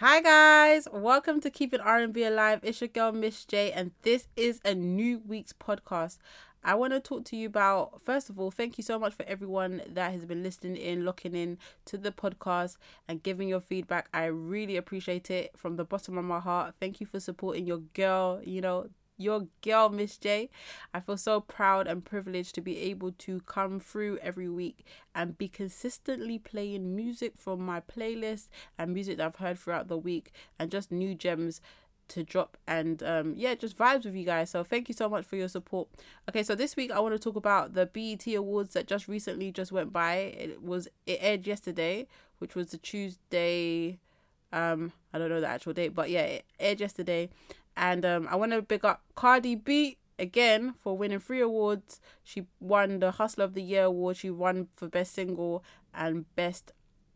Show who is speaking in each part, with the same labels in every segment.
Speaker 1: Hi guys, welcome to Keep It R&B Alive. It's your girl Miss J and this is a new week's podcast. I want to talk to you about first of all, thank you so much for everyone that has been listening in, locking in to the podcast and giving your feedback. I really appreciate it from the bottom of my heart. Thank you for supporting your girl, you know, your girl, Miss J. I feel so proud and privileged to be able to come through every week and be consistently playing music from my playlist and music that I've heard throughout the week and just new gems to drop and um yeah just vibes with you guys. So thank you so much for your support. Okay so this week i want to talk about the bet awards that just recently just went by. It was it aired yesterday which was the tuesday um i don't know the actual date but yeah it aired yesterday and um, I want to big up Cardi B again for winning three awards. She won the Hustler of the Year award. She won for Best Single and Best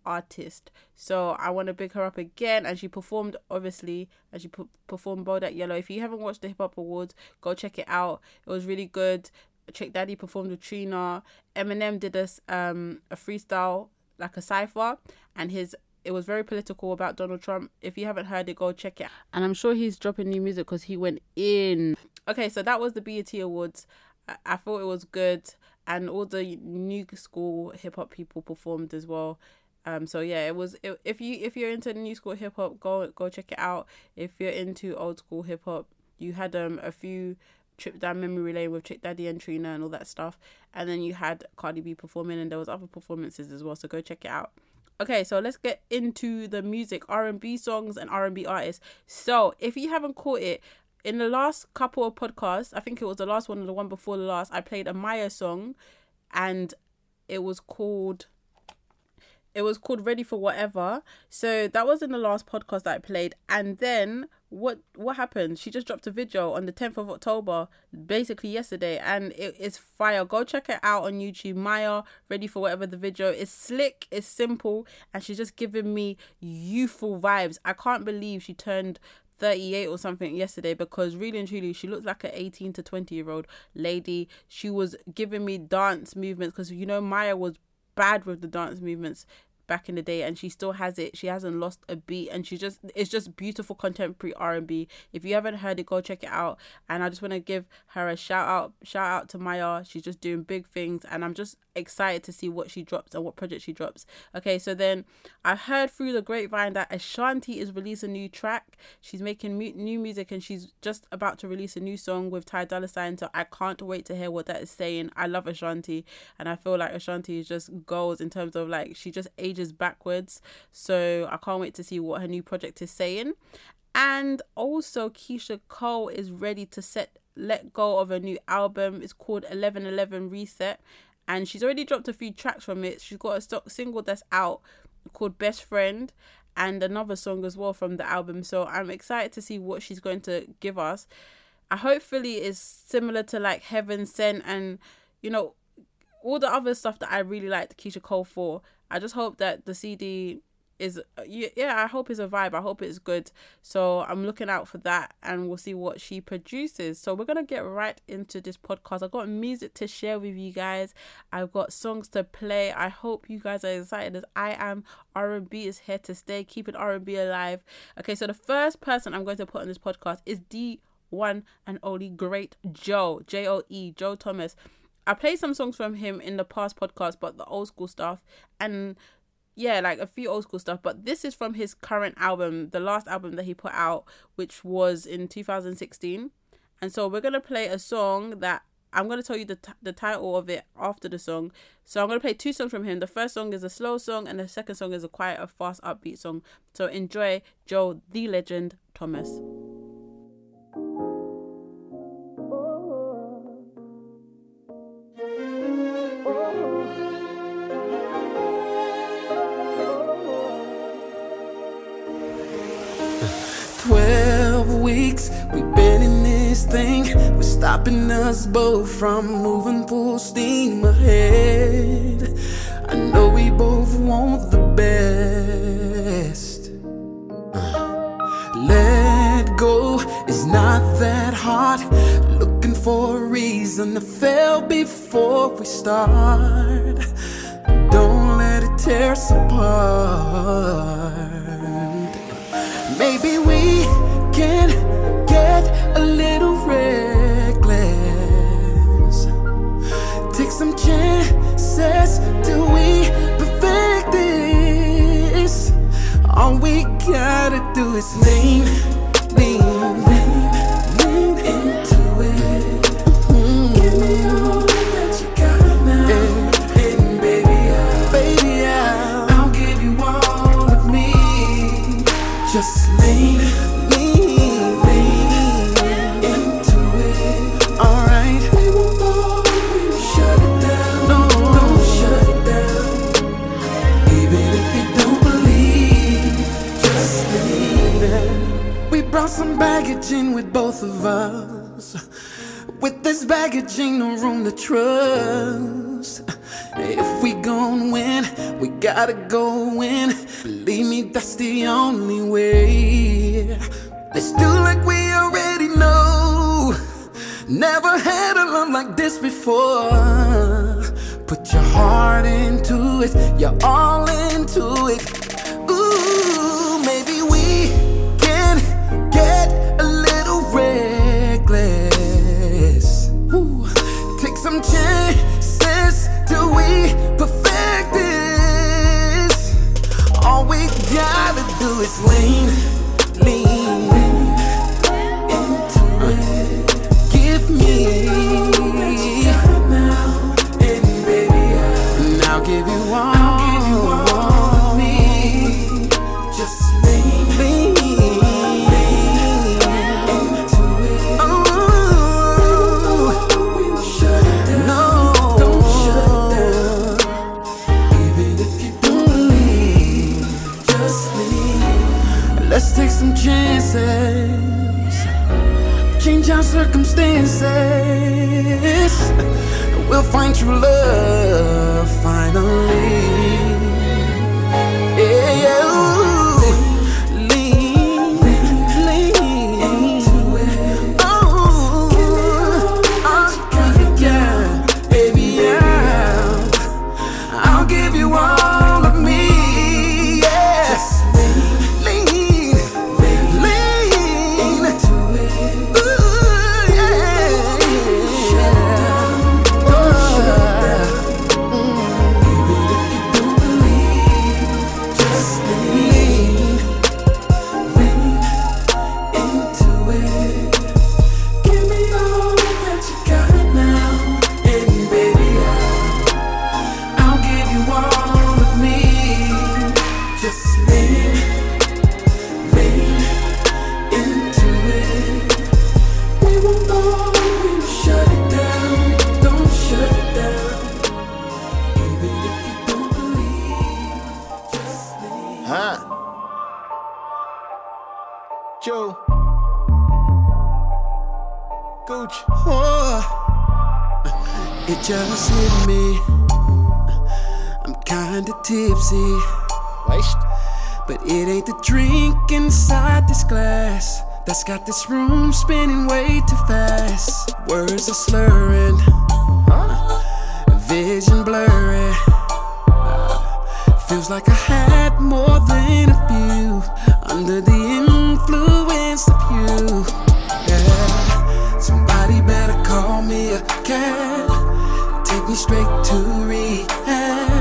Speaker 1: Artist. So I want to big her up again. And she performed, obviously, and she performed Bodak Yellow. If you haven't watched the Hip Hop Awards, go check it out. It was really good. Trick Daddy performed with Trina. Eminem did us um, a freestyle, like a cipher, and his it was very political about Donald Trump. If you haven't heard it, go check it. And I'm sure he's dropping new music because he went in. Okay, so that was the BET Awards. I, I thought it was good, and all the new school hip hop people performed as well. Um, so yeah, it was. It, if you if you're into new school hip hop, go go check it out. If you're into old school hip hop, you had um a few trip down memory lane with Trick Daddy and Trina and all that stuff, and then you had Cardi B performing, and there was other performances as well. So go check it out. Okay, so let's get into the music, R&B songs and R&B artists. So, if you haven't caught it, in the last couple of podcasts, I think it was the last one or the one before the last, I played a Maya song and it was called it was called Ready for Whatever. So that was in the last podcast that I played. And then what what happened? She just dropped a video on the 10th of October, basically yesterday, and it is fire. Go check it out on YouTube. Maya, Ready for Whatever the video. is slick, it's simple, and she's just giving me youthful vibes. I can't believe she turned 38 or something yesterday because really and truly she looks like an 18 to 20 year old lady she was giving me dance movements because you know maya was bad with the dance movements back in the day and she still has it she hasn't lost a beat and she just it's just beautiful contemporary r&b if you haven't heard it go check it out and i just want to give her a shout out shout out to maya she's just doing big things and i'm just excited to see what she drops and what project she drops. Okay, so then I heard through the grapevine that Ashanti is releasing a new track. She's making mu- new music and she's just about to release a new song with Ty Dolla Sign. So I can't wait to hear what that is saying. I love Ashanti and I feel like Ashanti is just goals in terms of like she just ages backwards. So I can't wait to see what her new project is saying. And also Keyshia Cole is ready to set let go of a new album. It's called 1111 Reset and she's already dropped a few tracks from it. She's got a stock single that's out called Best Friend and another song as well from the album. So I'm excited to see what she's going to give us. I hopefully is similar to like Heaven Sent and you know all the other stuff that I really liked Keyshia Cole for. I just hope that the CD is yeah i hope it's a vibe. I hope it's good. So i'm looking out for that and we'll see what she produces. So we're gonna get right into this podcast. I've got music to share with you guys. I've got songs to play. I hope you guys are excited as i am. R&b is here to stay. Keeping r&b alive. Okay so the first person i'm going to put on this podcast is the one and only great joe j-o-e joe thomas I played some songs from him in the past podcast, but the old school stuff. And yeah, like a few old school stuff, but this is from his current album, the last album that he put out, which was in 2016. And so we're to play a song that I'm to tell you the, t- the title of it after the song. So I'm to play two songs from him. The first song is a slow song, and the second song is a quiet, a fast, upbeat song. So enjoy Joe, the legend, Thomas.
Speaker 2: stopping us both from moving full steam ahead. I know we both want the best. Let go is not that hard. Looking for a reason to fail before we start. Don't let it tear us apart.
Speaker 3: Maybe we can process? Do we perfect this? All we gotta do is lean see.
Speaker 4: Waste.
Speaker 3: But it ain't the drink inside this glass that's got this room spinning way too fast. Words are slurring, huh? vision blurry. Feels like I had more than a few under the influence of you. Yeah, somebody better call me a cab, take me straight to rehab.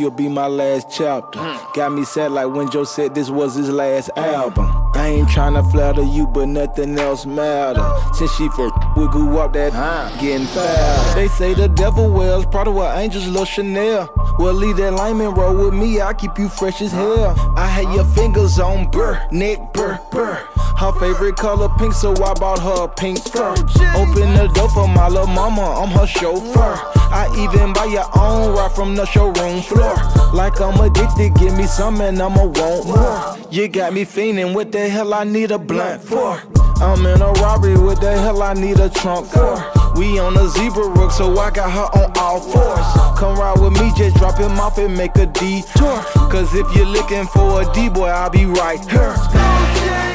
Speaker 4: You'll be my last chapter. Got me sad like when Joe said this was his last album. I ain't tryna flatter you, but nothing else matter. Since she for wiggle up that getting foul. They say the devil wears Prada with angels, Lil Chanel. Well, leave that lineman roll with me, I keep you fresh as hell. I had your fingers on burr, neck burr, burr. Her favorite color pink, so I bought her a pink fur. Open the door for my little mama, I'm her chauffeur. I even buy your own ride from the showroom floor. Like I'm addicted, give me some and I'ma want more. You got me fiending, what the hell I need a blunt for? I'm in a robbery, what the hell I need a trunk for? We on a zebra rook, so I got her on all fours. Come ride with me, just drop him off and make a detour. Cause if you're looking for a D-boy, I'll be right here.
Speaker 5: Here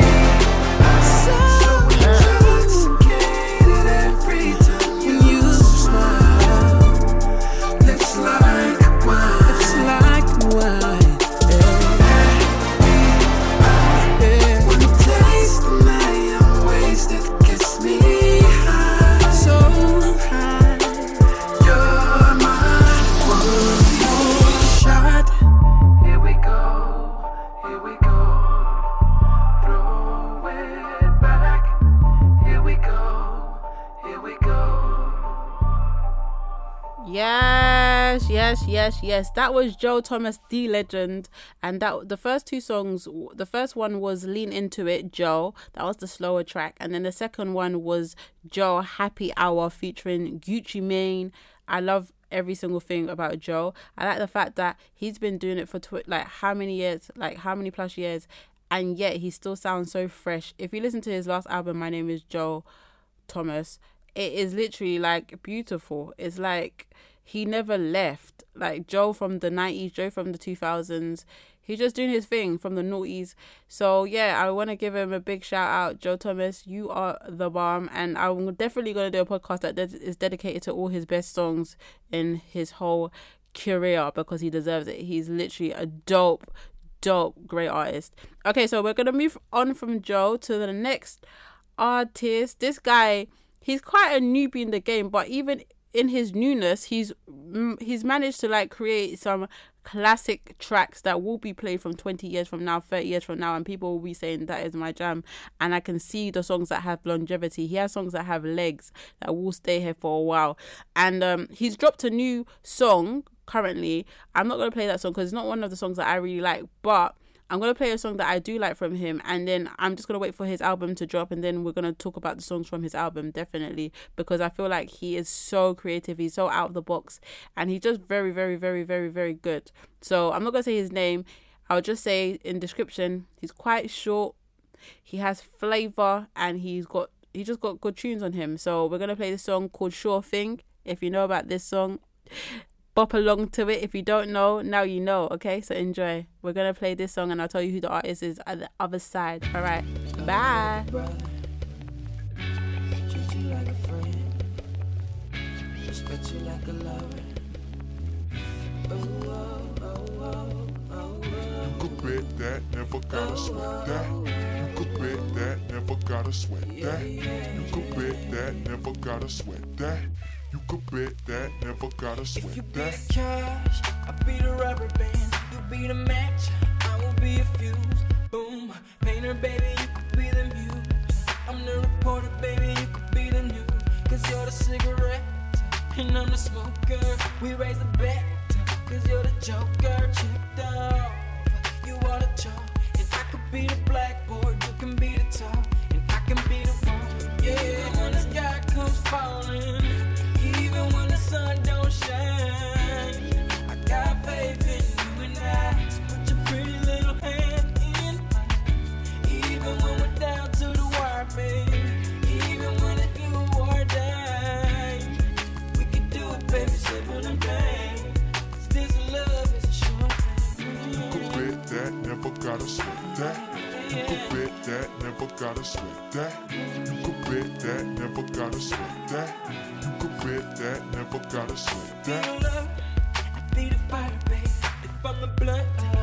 Speaker 1: Yes, yes, yes, yes. That was Joe Thomas, the legend, and that the first two songs. The first one was "Lean Into It," Joe. That was the slower track, and then the second one was Joe Happy Hour featuring Gucci Mane. I love every single thing about Joe. I like the fact that he's been doing it for tw- like how many years, like how many plus years, and yet he still sounds so fresh. If you listen to his last album, My Name Is Joe Thomas, it is literally like beautiful. It's like he never left. Like Joe from the 90s, Joe from the 2000s. He's just doing his thing from the noughties. So yeah, I want to give him a big shout out, Joe Thomas. You are the bomb, and I'm definitely gonna do a podcast that is dedicated to all his best songs in his whole career because he deserves it. He's literally a dope, dope, great artist. Okay, so we're gonna move on from Joe to the next artist. This guy, he's quite a newbie in the game, but even in his newness, he's he's managed to like create some classic tracks that will be played from 20 years from now 30 years from now and people will be saying that is my jam. And i can see the songs that have longevity. He has songs that have legs that will stay here for a while. And um he's dropped a new song currently. I'm not going to play that song because it's not one of the songs that i really like but I'm gonna play a song that I do like from him, and then I'm just gonna wait for his album to drop, and then we're gonna talk about the songs from his album definitely because I feel like he is so creative, he's so out of the box, and he's just very, very, very, very, very good. So I'm not gonna say his name. I'll just say in description, he's quite short, he has flavor, and he's got he just got good tunes on him. So we're gonna play this song called Sure Thing. If you know about this song, bop along to it. If you don't know, now you know. Okay, so enjoy. We're gonna play this song, and I'll tell you who the artist is at the other side. All right, bye.
Speaker 5: Treat you like a friend, respect you like a lover. Oh, oh, oh, oh, oh,
Speaker 6: You could bet that, never gotta sweat oh, oh, that. Oh, you could bet that, never gotta sweat that. You could bet that, never gotta sweat that. Could bet that, never gotta
Speaker 5: If you
Speaker 6: sweat
Speaker 5: be the cash, I'll be the rubber band. You be the match, I will be a fuse. Boom, painter, baby, you could be the muse. I'm the reporter, baby, you could be the news. Cause you're the cigarette, and I'm the smoker. We raise the bet, cause you're the joker.
Speaker 6: Gotta sweat that. You could bet that, never gotta sweat that. You could bet that, never gotta sweat that.
Speaker 5: I be the fire, babe. If I'm the blunt,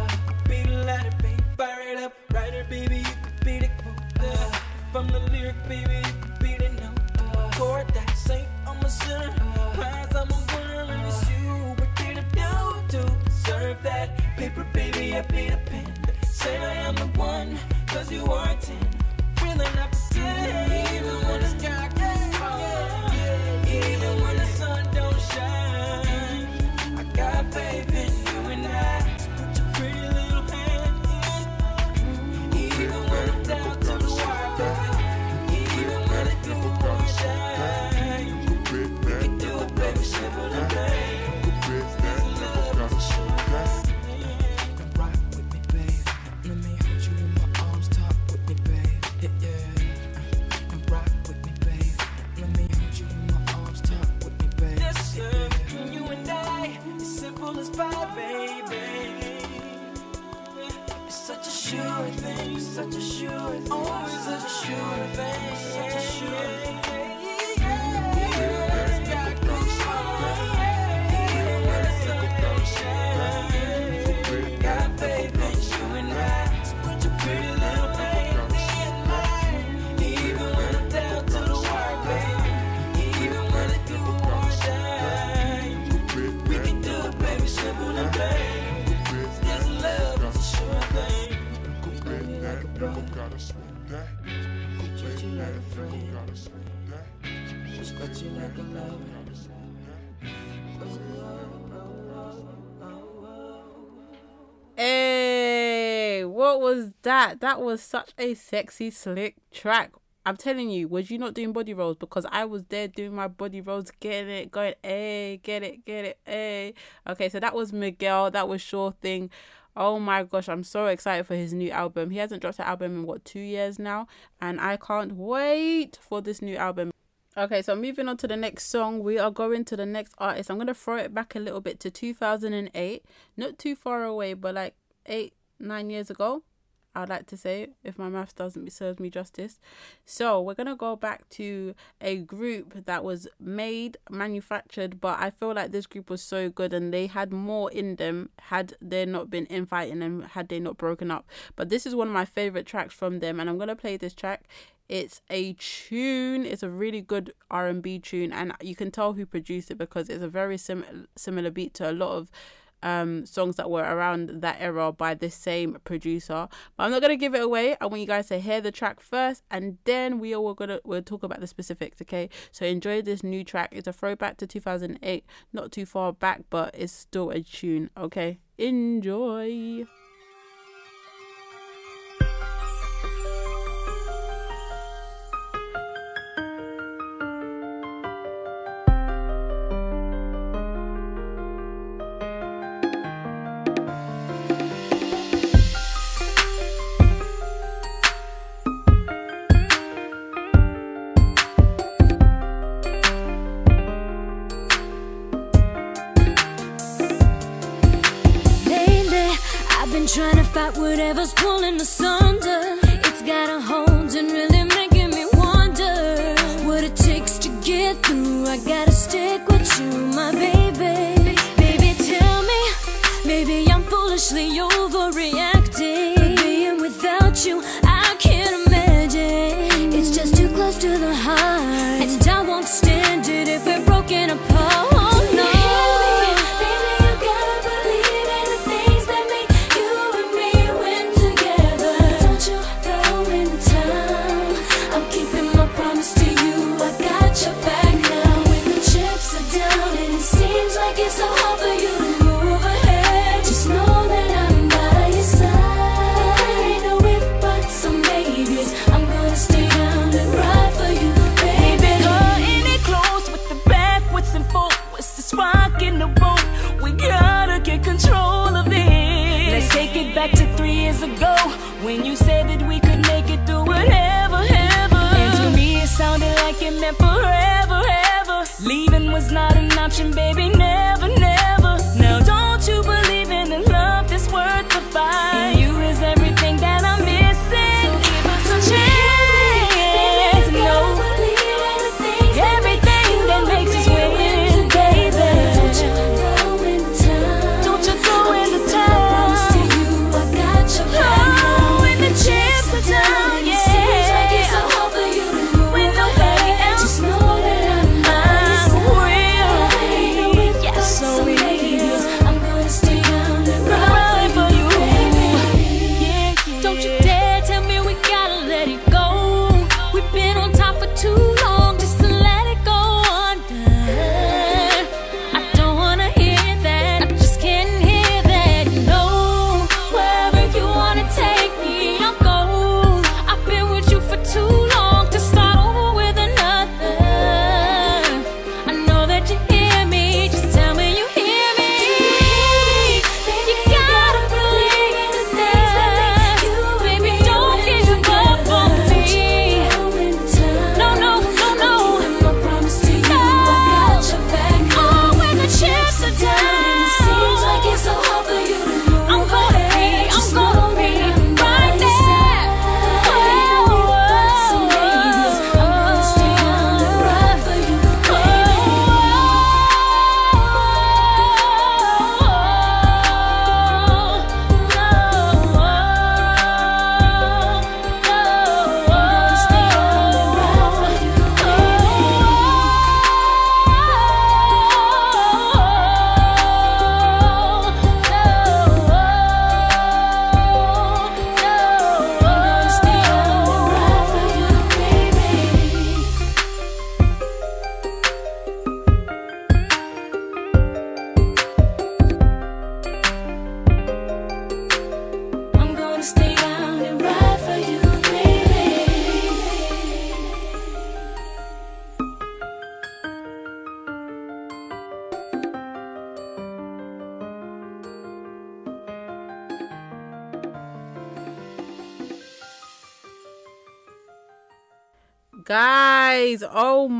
Speaker 5: that?
Speaker 6: That
Speaker 1: was such a sexy, slick track. I'm telling you, was you not doing body rolls? Because I was there doing my body rolls, getting it, going, hey, eh, get it, get it, hey. Okay, so that was Miguel. That was Sure Thing. Oh my gosh, I'm so excited for his new album. He hasn't dropped an album in what, two years now? And I can't wait for this new album. Okay, so moving on to the next song, we are going to the next artist. I'm gonna throw it back a little bit to 2008, not too far away, but like eight, nine years ago. I'd like to say, if my math doesn't serve me justice. So we're gonna go back to a group that was made, manufactured, but I feel like this group was so good and they had more in them had they not been infighting and had they not broken up. But this is one of my favorite tracks from them, and I'm gonna play this track. It's a tune. It's a really good R and B tune, and you can tell who produced it because it's a very sim- similar beat to a lot of um songs that were around that era by this same producer. But I'm not gonna give it away. I want you guys to hear the track first, and then we are gonna we'll talk about the specifics. Okay, so enjoy this new track. It's a throwback to 2008, not too far back, but it's still a tune. Okay, enjoy.
Speaker 7: Fight whatever's pulling asunder. It's got a hold when you
Speaker 8: said that we could make it through whatever, ever. And to me, it sounded like it meant forever, ever. Leaving was not an option, baby.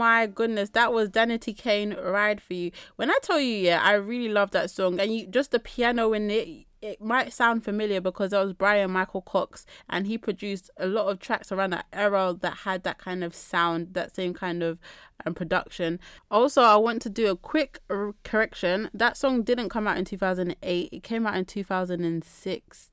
Speaker 1: My goodness, that was Danity Kane Ride for You. When I tell you, yeah, I really love that song, and you just the piano in it. It might sound familiar because that was Bryan-Michael Cox, and he produced a lot of tracks around that era that had that kind of sound, that same kind of um, production. Also, I want to do a quick r- correction. That song didn't come out in 2008, it came out in 2006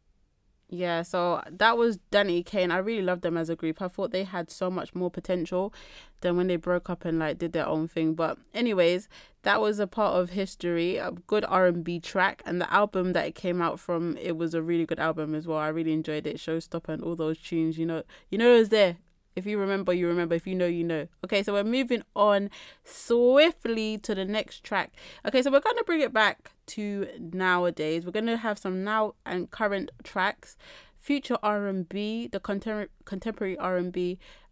Speaker 1: yeah, so that was Danity Kane. I really loved them as a group. I thought they had so much more potential than when they broke up and like did their own thing. But anyways, that was a part of history, a good R and B track, and the album that it came out from, it was a really good album as well. I really enjoyed it. Showstopper and all those tunes, you know, you know, it was there. If you remember, you remember. If you know, you know. Okay, so we're moving on swiftly to the next track. Okay, so we're gonna bring it back to nowadays. We're gonna have some now and current tracks, future R and B, the contemporary contemporary R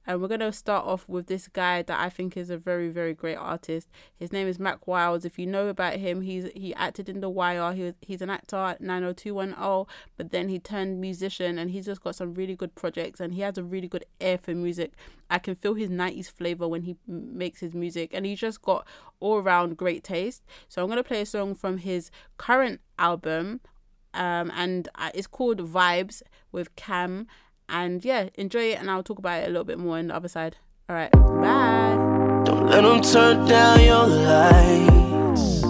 Speaker 1: and we're gonna start off with this guy that I think is a very very great artist. His name is Mack Wilds. If you know about him, he's he acted in The Wire. He was he's an actor at 90210, but then he turned musician, and he's just got some really good projects, and he has a really good ear for music. I can feel his 90s flavor when he makes his music, and he's just got all around great taste. So I'm gonna play a song from his current album, um, and uh, it's called Vibes with Cam. And yeah, enjoy it, and I'll talk about it a little bit more on the other side. All right, bye.
Speaker 2: Don't let them turn down your lights.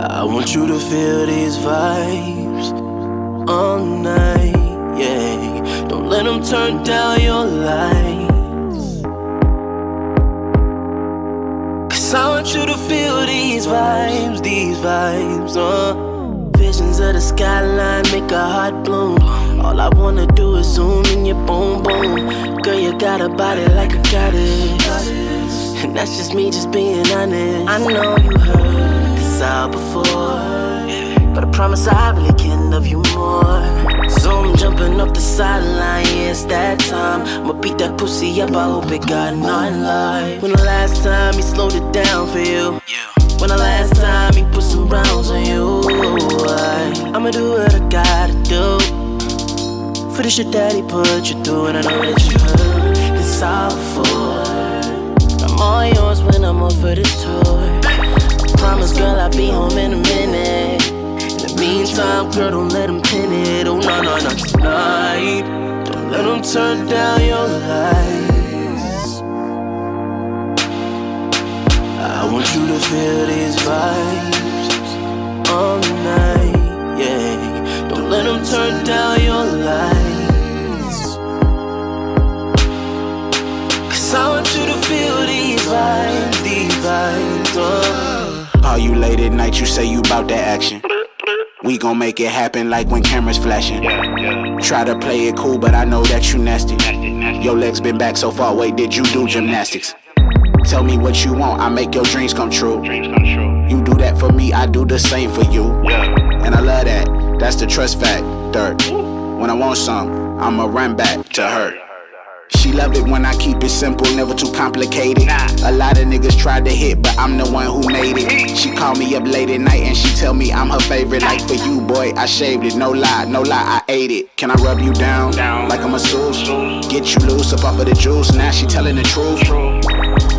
Speaker 2: I want you to feel these vibes all night, yeah. Don't let them turn down your lights. Cause I want you to feel these vibes, these vibes, uh. Visions of the skyline make a heart bloom. All I wanna do is zoom in your boom boom. Girl, you got a body like a goddess. And that's just me just being honest. I know you heard this out before. But I promise I really can love you more. So I'm jumping up the sideline, yeah, it's that time. I'ma beat that pussy up, I hope it got nine life. When the last time he slowed it down for you? When the last time he put some rounds on you? I, I'ma do what I gotta do. For the shit that he put you through, and I know that you heard this all before. I'm all yours when I'm off for this tour. Promise, girl, I'll be home in a minute. In the meantime, girl, don't let him pin it. Oh, no, no, no, tonight. Don't let him turn down your lights. Feel these vibes all night, yeah. Don't let him turn down your lights. Cause I want you to feel these vibes, these vibes, oh.
Speaker 9: You late at night, you say you bout that action. We gon' make it happen like when cameras flashing. Try to play it cool, but I know that you nasty. Your legs been back so far, wait, did you do gymnastics? Tell me what you want, I make your dreams come true. You do that for me, I do the same for you. Yeah. And I love that, that's the trust factor. When I want some, I'ma run back to her. She loved it when I keep it simple, never too complicated. A lot of niggas tried to hit, but I'm the one who made it. She call me up late at night and she tell me I'm her favorite. Like for you, boy, I shaved it. No lie, no lie, I ate it. Can I rub you down, like I'm a masseuse? Get you loose up off of the juice. Now she telling the truth.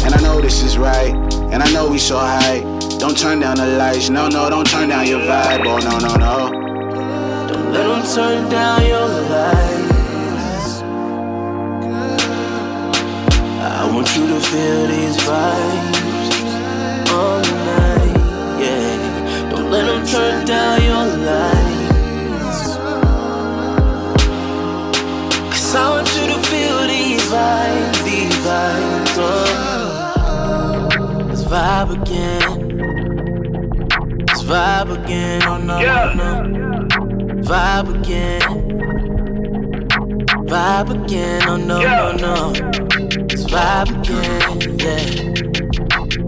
Speaker 9: And I know this is right, and I know we so high. Don't turn down the lights, no, no, don't turn down your vibe. Oh, no, no, no.
Speaker 2: Don't let them turn down your lights. I want you to feel these vibes all night, yeah. Don't let them turn down your lights. Cause I want you to feel these vibes, these vibes, oh. Let's vibe again. Let's vibe again, oh no, no, no. Vibe again. Vibe again, oh no, no, no. Vibe again, yeah.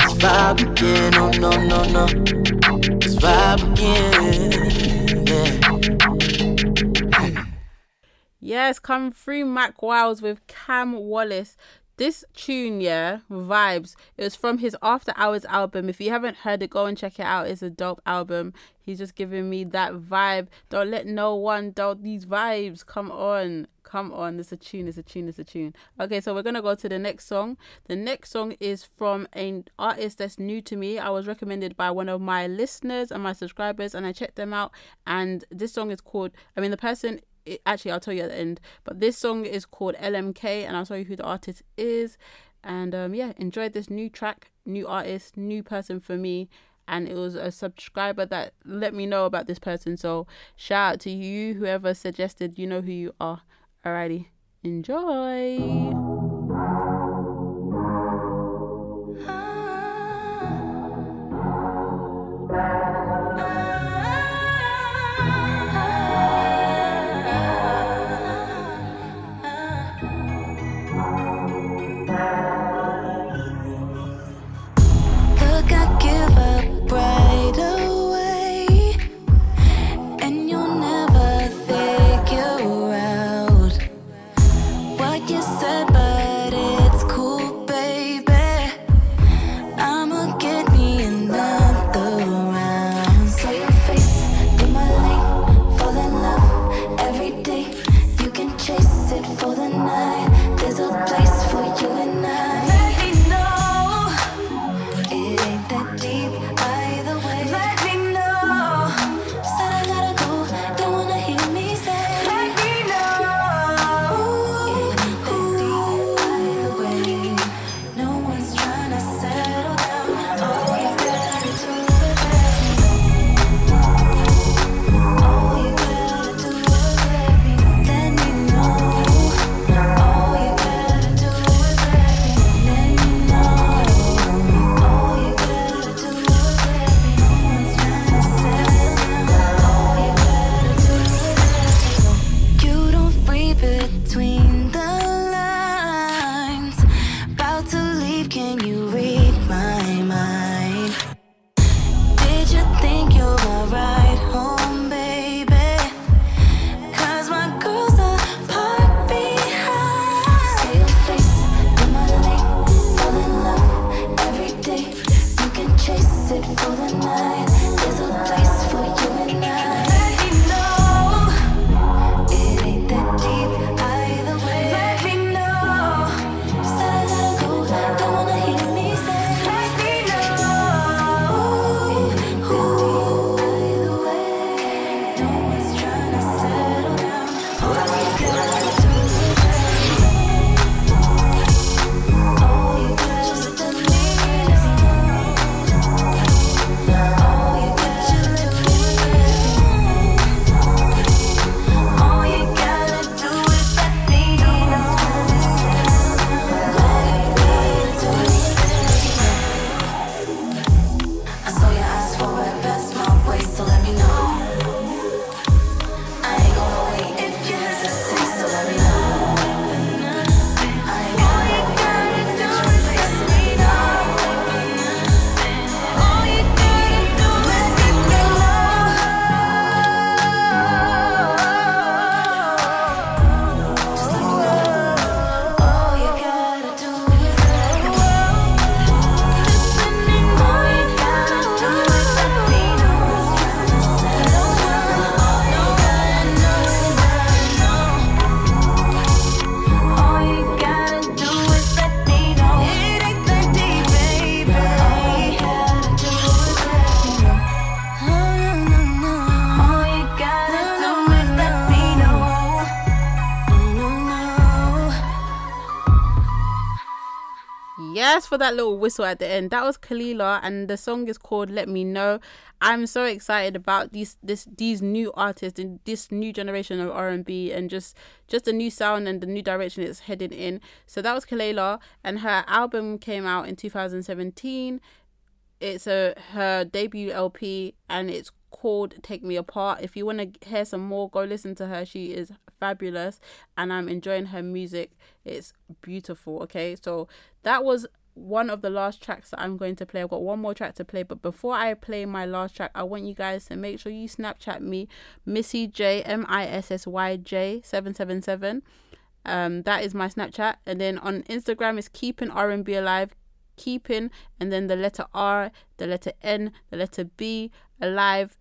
Speaker 2: Let's vibe again, oh no, no, no. Let's vibe again, yeah.
Speaker 1: Yes, come through Mack Wilds with Cam Wallace. This tune, yeah, vibes. It was from his After Hours album. If you haven't heard it, go and check it out. It's a dope album. He's just giving me that vibe. Don't let no one doubt these vibes. Come on,
Speaker 7: Come on, it's a tune, it's a tune, it's a tune. Okay, so we're gonna go to the next song. The next song is from an artist that's new to me. I was recommended by one of my listeners and my subscribers, and I checked them out. And this song is called. I mean, the person. It, actually, I'll tell you at the end. But this song is called LMK, and I'll tell you who the artist is. And um, yeah, enjoyed this new track, new artist, new person for me and it was a subscriber that let me know about this person. So shout out to you, whoever suggested, you know who you are. Alrighty, enjoy.
Speaker 1: For that
Speaker 7: little whistle at the end. That was Kelela, and the song is called "Let Me Know." I'm so excited about these this these new artists and this new generation of R and B, and just just the new sound and the new direction it's heading in. So that was Kelela, and her album came out in 2017. It's a her debut LP, and it's called "Take Me Apart." If you want to hear some more, go listen to her. She is fabulous, and I'm enjoying her music. It's beautiful. Okay, so that was one of the last tracks that I'm going to play. I've got one more track to play, but before I play my last track, I want you guys to make sure you Snapchat me, Missy J M I S S Y J seven seven seven. Um, that is my Snapchat, and then on Instagram is keeping R and B alive, keeping, and then the letter R, the letter N, the letter B alive.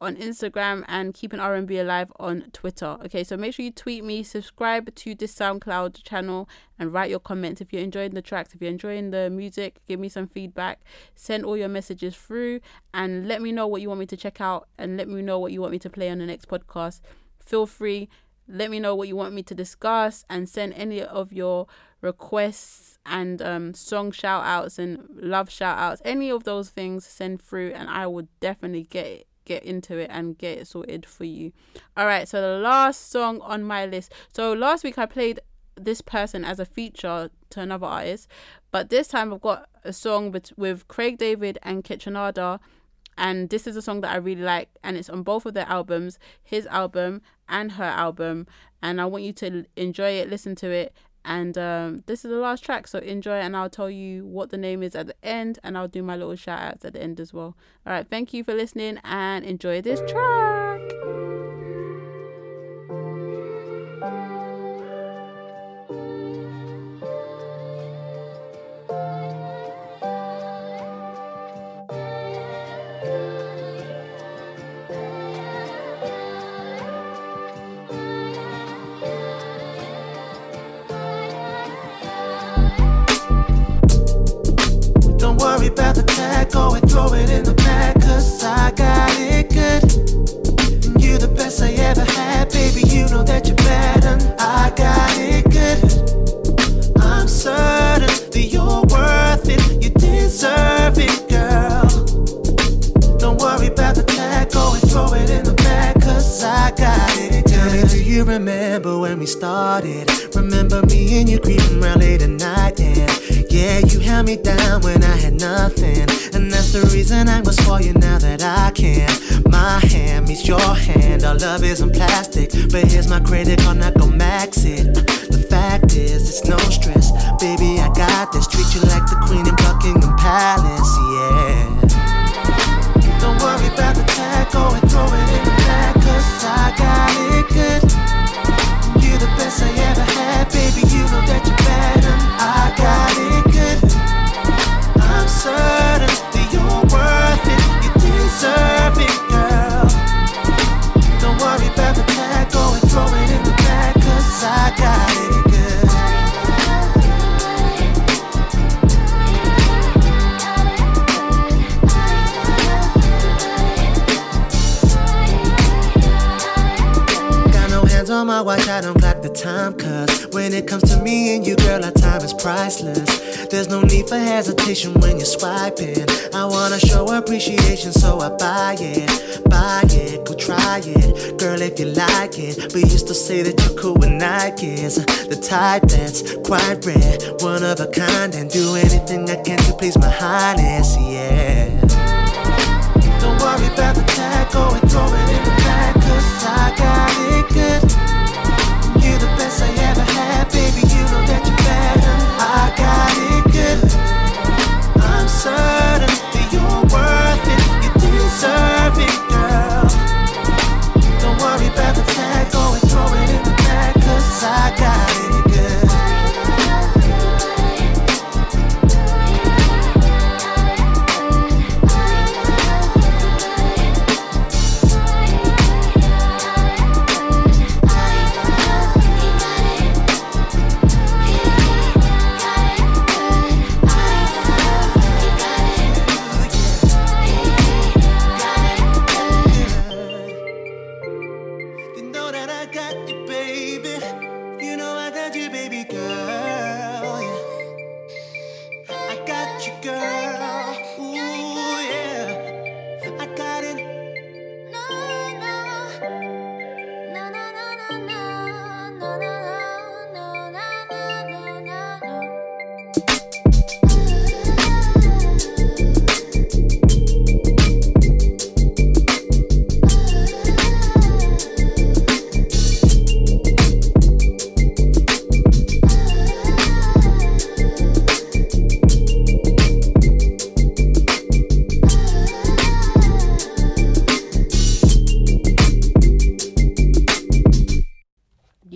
Speaker 1: On Instagram and keeping R&B alive on Twitter. Okay, so make sure you tweet me, subscribe to this SoundCloud channel, and write your comments. If you're enjoying the tracks, if you're enjoying the music, give me some feedback. Send all your messages through, and let me know what you want me to check out, and let me know what you want me to play on the next podcast. Feel free. Let me know what you want me to discuss, and send any of your requests and um, song shout outs and love shout outs, any of those things, send through, and I will definitely get it get into it and get it sorted for you. All right, so the last song on my list. So last week I played this person as a feature to another artist, but this time I've got a song with, with Craig David and Kaytranada. And this is a song that I really like, and it's on both of their albums, his album and her album. And I want you to enjoy it, listen to it, and um, this is the last track, so enjoy. And I'll tell you what the name is at the end, and I'll do my little shout outs at the end as well. All right, thank you for listening and enjoy this track.
Speaker 10: Worry about the go and throw it in the bag, cause I got it good. When we started? Remember me and you creeping around late at night, and yeah, you held me down when I had nothing. And that's the reason I was for you now that I can. My hand meets your hand, our love isn't plastic. But here's my credit card, not go max it. The fact is, it's no stress. You like it. But you still say that you're cool with Nikes. The type that's quite rare, one of a kind. And do anything I can to please my highness, yeah.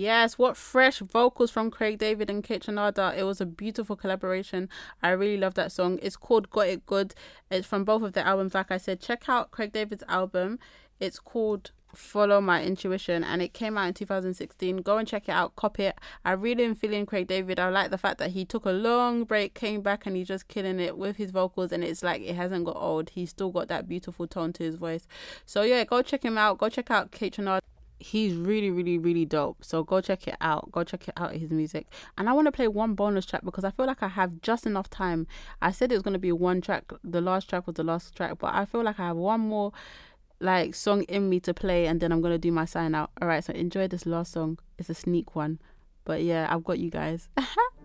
Speaker 1: Yes, what fresh vocals from Craig David and Kaytranada. It was a beautiful collaboration. I really love that song. It's called Got It Good. It's from both of their albums. Like I said, check out Craig David's album. It's called Follow My Intuition and it came out in 2016. Go and check it out, copy it. I really am feeling Craig David. I like the fact that he took a long break, came back, and he's just killing it with his vocals. And it's like it hasn't got old. He's still got that beautiful tone to his voice. So, yeah, go check him out. Go check out Kaytranada he's really really really dope. So go check it out. Go check it out his music. And i want to play one bonus track because i feel like i have just enough time. I said it was going to be one track. The last track was the last track but i feel like i have one more like song in me to play and then i'm going to do my sign out. All right so enjoy this last song. It's a sneak one. But yeah i've got you guys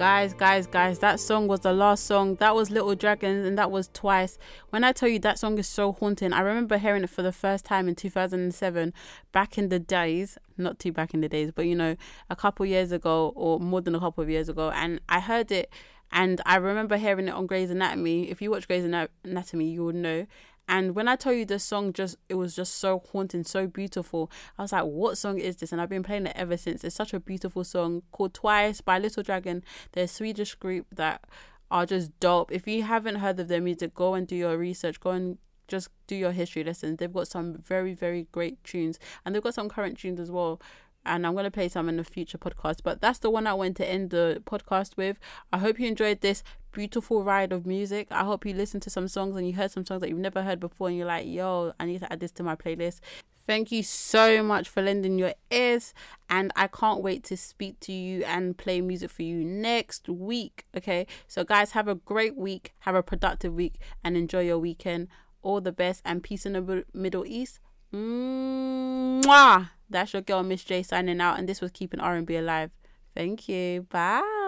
Speaker 1: guys guys guys that song was the last song. That was little dragons and that was twice. When i tell you that song is so haunting i remember hearing it for the first time in 2007 back in the days not too back in the days but you know a couple years ago or more than a couple of years ago and i heard it and i remember hearing it on grey's anatomy. If you watch grey's anatomy you would know and when I tell you this song, just it was just so haunting, so beautiful. I was like, "What song is this?" And I've been playing it ever since. It's such a beautiful song called "Twice" by Little Dragon. They're a Swedish group that are just dope. If you haven't heard of their music, go and do your research. Go and just do your history lessons. They've got some very very great tunes, and they've got some current tunes as well and I'm going to play some in a future podcast. But that's the one I want to end the podcast with. I hope you enjoyed this beautiful ride of music. I hope you listened to some songs and you heard some songs that you've never heard before, and you're like, yo, I need to add this to my playlist. Thank you so much for lending your ears, and I can't wait to speak to you and play music for you next week. Okay, so guys, have a great week, have a productive week, and enjoy your weekend. All the best and peace in the Middle East. Mwah! That's your girl Miss J signing out, and this was keeping R and B alive. Thank you. Bye.